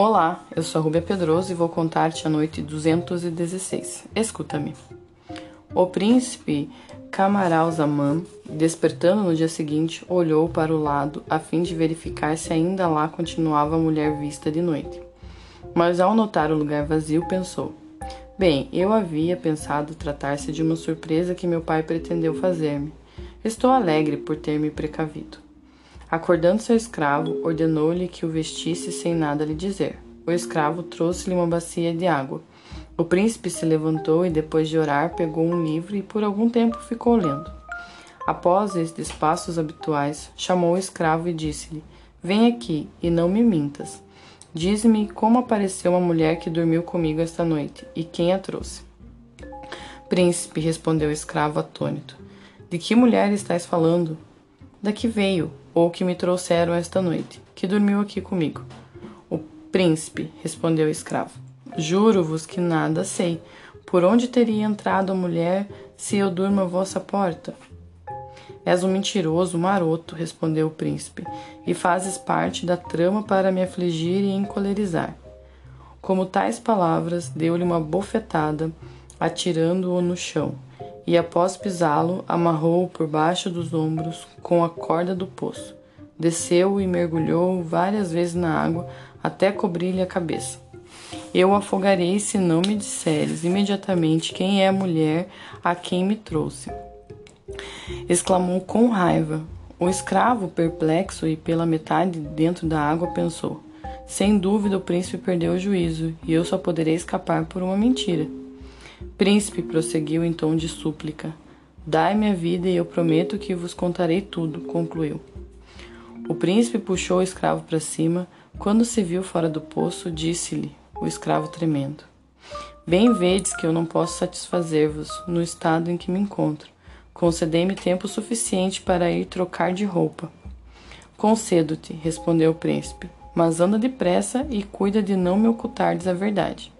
Olá, eu sou a Rubia Pedroso e vou contar-te a noite 216. Escuta-me. O príncipe Camaralzaman, despertando no dia seguinte, olhou para o lado a fim de verificar se ainda lá continuava a mulher vista de noite. Mas ao notar o lugar vazio, pensou: Bem, eu havia pensado tratar-se de uma surpresa que meu pai pretendeu fazer-me. Estou alegre por ter me precavido. Acordando seu escravo, ordenou-lhe que o vestisse sem nada lhe dizer. O escravo trouxe-lhe uma bacia de água. O príncipe se levantou e, depois de orar, pegou um livro e por algum tempo ficou lendo. Após estes passos habituais, chamou o escravo e disse-lhe: Vem aqui e não me mintas. Dize-me como apareceu uma mulher que dormiu comigo esta noite e quem a trouxe. Príncipe, respondeu o escravo atônito. De que mulher estás falando? Da que veio, ou que me trouxeram esta noite, que dormiu aqui comigo. O príncipe, respondeu o escravo. Juro-vos que nada sei. Por onde teria entrado a mulher se eu durmo à vossa porta? És um mentiroso, maroto, respondeu o príncipe, e fazes parte da trama para me afligir e encolerizar. Como tais palavras, deu-lhe uma bofetada, atirando-o no chão e, após pisá-lo, amarrou-o por baixo dos ombros com a corda do poço. Desceu e mergulhou várias vezes na água até cobrir-lhe a cabeça. Eu afogarei se não me disseres imediatamente quem é a mulher a quem me trouxe. Exclamou com raiva. O escravo, perplexo e pela metade dentro da água, pensou: Sem dúvida o príncipe perdeu o juízo e eu só poderei escapar por uma mentira. Príncipe, prosseguiu em tom de súplica. Dai-me a vida e eu prometo que vos contarei tudo, concluiu. O príncipe puxou o escravo para cima. Quando se viu fora do poço, disse-lhe, o escravo tremendo: Bem vedes que eu não posso satisfazer-vos no estado em que me encontro. Concedei-me tempo suficiente para ir trocar de roupa. Concedo-te, respondeu o príncipe, mas anda depressa e cuida de não me ocultardes a verdade.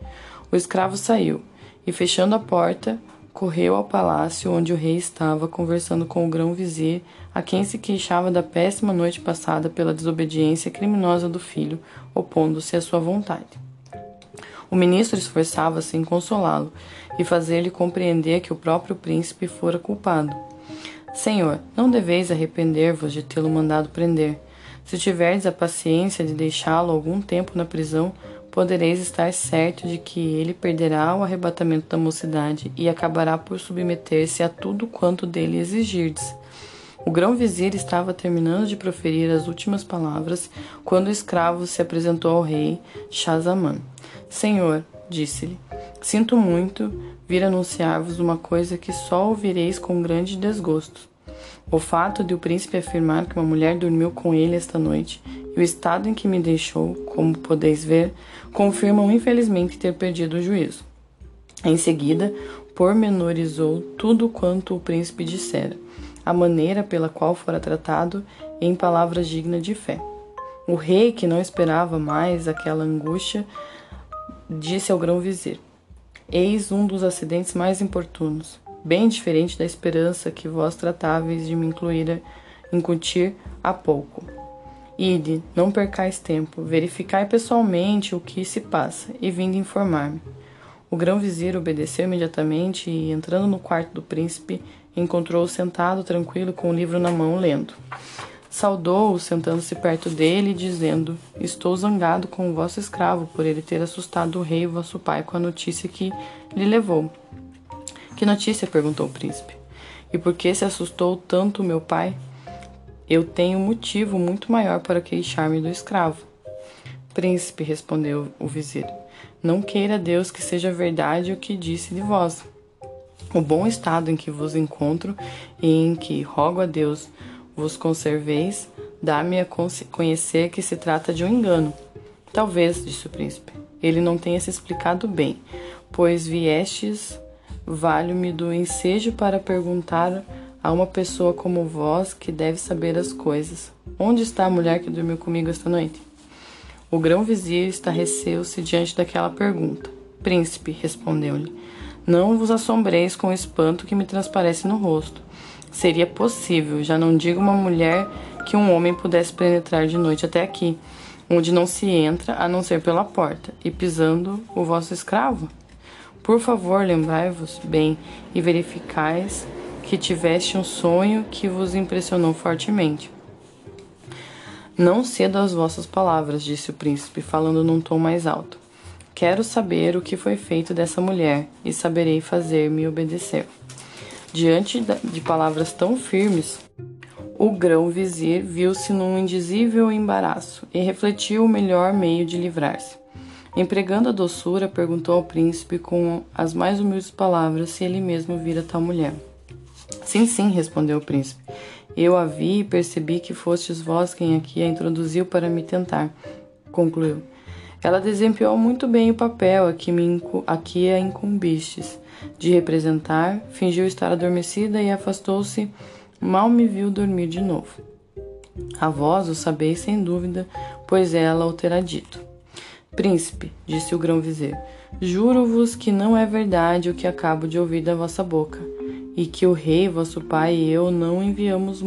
O escravo saiu e, fechando a porta, correu ao palácio onde o rei estava conversando com o grão-vizir, a quem se queixava da péssima noite passada pela desobediência criminosa do filho, opondo-se à sua vontade. O ministro esforçava-se em consolá-lo e fazer-lhe compreender que o próprio príncipe fora culpado. Senhor, não deveis arrepender-vos de tê-lo mandado prender. Se tiverdes a paciência de deixá-lo algum tempo na prisão, podereis estar certo de que ele perderá o arrebatamento da mocidade e acabará por submeter-se a tudo quanto dele exigirdes. O grão-vizir estava terminando de proferir as últimas palavras quando o escravo se apresentou ao rei Shazamã. Senhor, disse-lhe, sinto muito vir anunciar-vos uma coisa que só ouvireis com grande desgosto. O fato de o príncipe afirmar que uma mulher dormiu com ele esta noite o estado em que me deixou, como podeis ver, confirmam infelizmente ter perdido o juízo. Em seguida, pormenorizou tudo quanto o príncipe dissera, a maneira pela qual fora tratado em palavras dignas de fé. O rei, que não esperava mais aquela angústia, disse ao grão-vizir: Eis um dos acidentes mais importunos, bem diferente da esperança que vós tratáveis de me incluir, incutir há pouco. Ide, não percais tempo, verificai pessoalmente o que se passa e vinde informar-me. O grão-vizir obedeceu imediatamente e, entrando no quarto do príncipe, encontrou-o sentado tranquilo com o livro na mão, lendo. Saudou-o, sentando-se perto dele, dizendo: Estou zangado com o vosso escravo por ele ter assustado o rei, vosso pai, com a notícia que lhe levou. Que notícia? perguntou o príncipe. E por que se assustou tanto meu pai? Eu tenho motivo muito maior para queixar-me do escravo. Príncipe, respondeu o vizir, não queira Deus que seja verdade o que disse de vós. O bom estado em que vos encontro e em que rogo a Deus vos conserveis, dá-me a conhecer que se trata de um engano. Talvez, disse o príncipe, ele não tenha se explicado bem, pois viestes valho-me do ensejo para perguntar a uma pessoa como vós que deve saber as coisas. Onde está a mulher que dormiu comigo esta noite? O grão-vizir estarreceu-se diante daquela pergunta. Príncipe, respondeu-lhe, não vos assombreis com o espanto que me transparece no rosto. Seria possível, já não digo uma mulher, que um homem pudesse penetrar de noite até aqui. onde não se entra a não ser pela porta, e pisando o vosso escravo? Por favor, lembrai-vos bem e verificais que tiveste um sonho que vos impressionou fortemente. Não cedo às vossas palavras, disse o príncipe, falando num tom mais alto. Quero saber o que foi feito dessa mulher e saberei fazer-me obedecer. Diante de palavras tão firmes, o grão-vizir viu-se num indizível embaraço e refletiu o melhor meio de livrar-se. Empregando a doçura, perguntou ao príncipe com as mais humildes palavras se ele mesmo vira tal mulher. Sim, sim, respondeu o príncipe. Eu a vi e percebi que fostes vós quem aqui a introduziu para me tentar, concluiu. Ela desempenhou muito bem o papel a que, me, a que a incumbistes de representar, fingiu estar adormecida e afastou-se, mal me viu dormir de novo. A vós o sabeis sem dúvida, pois ela o terá dito. Príncipe, disse o grão-vizir, juro-vos que não é verdade o que acabo de ouvir da vossa boca, e que o rei, vosso pai e eu não enviamos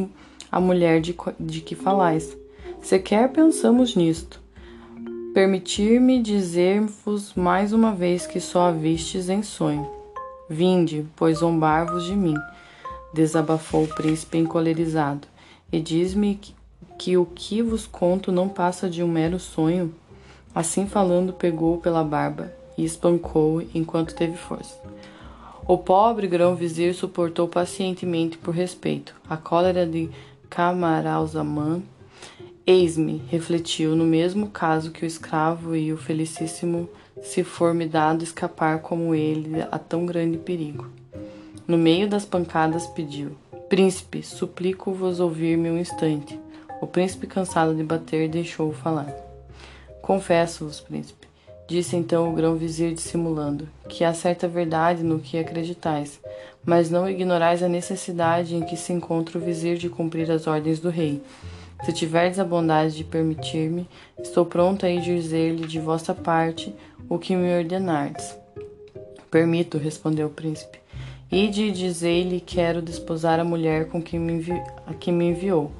a mulher de, de que falais. Sequer pensamos nisto. Permitir-me dizer-vos mais uma vez que só a vistes em sonho. Vinde, pois zombar-vos de mim, desabafou o príncipe encolerizado, e diz-me que, que o que vos conto não passa de um mero sonho. Assim falando, pegou-o pela barba e espancou-o enquanto teve força. O pobre grão-vizir suportou pacientemente por respeito a cólera de Camaralzaman Eis-me, refletiu, no mesmo caso que o escravo e o felicíssimo, se for me dado escapar como ele a tão grande perigo. No meio das pancadas pediu: Príncipe, suplico-vos ouvir-me um instante. O príncipe, cansado de bater, deixou-o falar. Confesso-vos, príncipe, disse então o grão-vizir dissimulando, que há certa verdade no que acreditais, mas não ignorais a necessidade em que se encontra o vizir de cumprir as ordens do rei se tiverdes a bondade de permitir-me, estou pronto a ir dizer-lhe de vossa parte o que me ordenardes. Permito, respondeu o príncipe. Ide e dizei-lhe quero desposar a mulher com que me a que me enviou,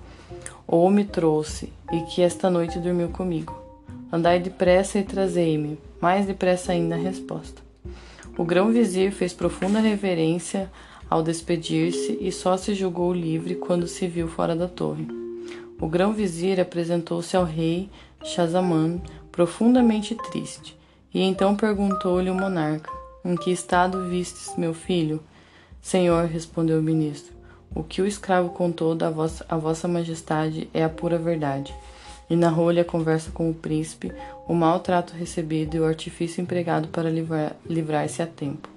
ou me trouxe, e que esta noite dormiu comigo. Andai depressa e trazei-me, mais depressa ainda a resposta. O grão-vizir fez profunda reverência ao despedir-se e só se julgou livre quando se viu fora da torre. O grão-vizir apresentou-se ao rei Shazamã profundamente triste, e então perguntou-lhe o monarca: Em que estado vistes meu filho? Senhor, respondeu o ministro, o que o escravo contou da vossa, a vossa majestade é a pura verdade. E narrou-lhe a conversa com o príncipe, o maltrato recebido e o artifício empregado para livrar-se a tempo.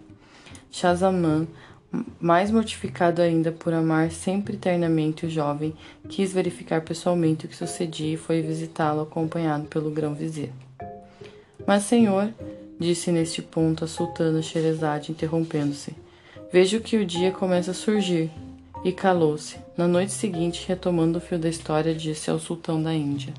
Shazamã mais mortificado ainda por amar sempre eternamente o jovem, quis verificar pessoalmente o que sucedia e foi visitá-lo acompanhado pelo grão-vizir. Mas, senhor, disse neste ponto a sultana Sherazade, interrompendo-se, vejo que o dia começa a surgir. E calou-se. Na noite seguinte, retomando o fio da história, disse ao sultão da Índia.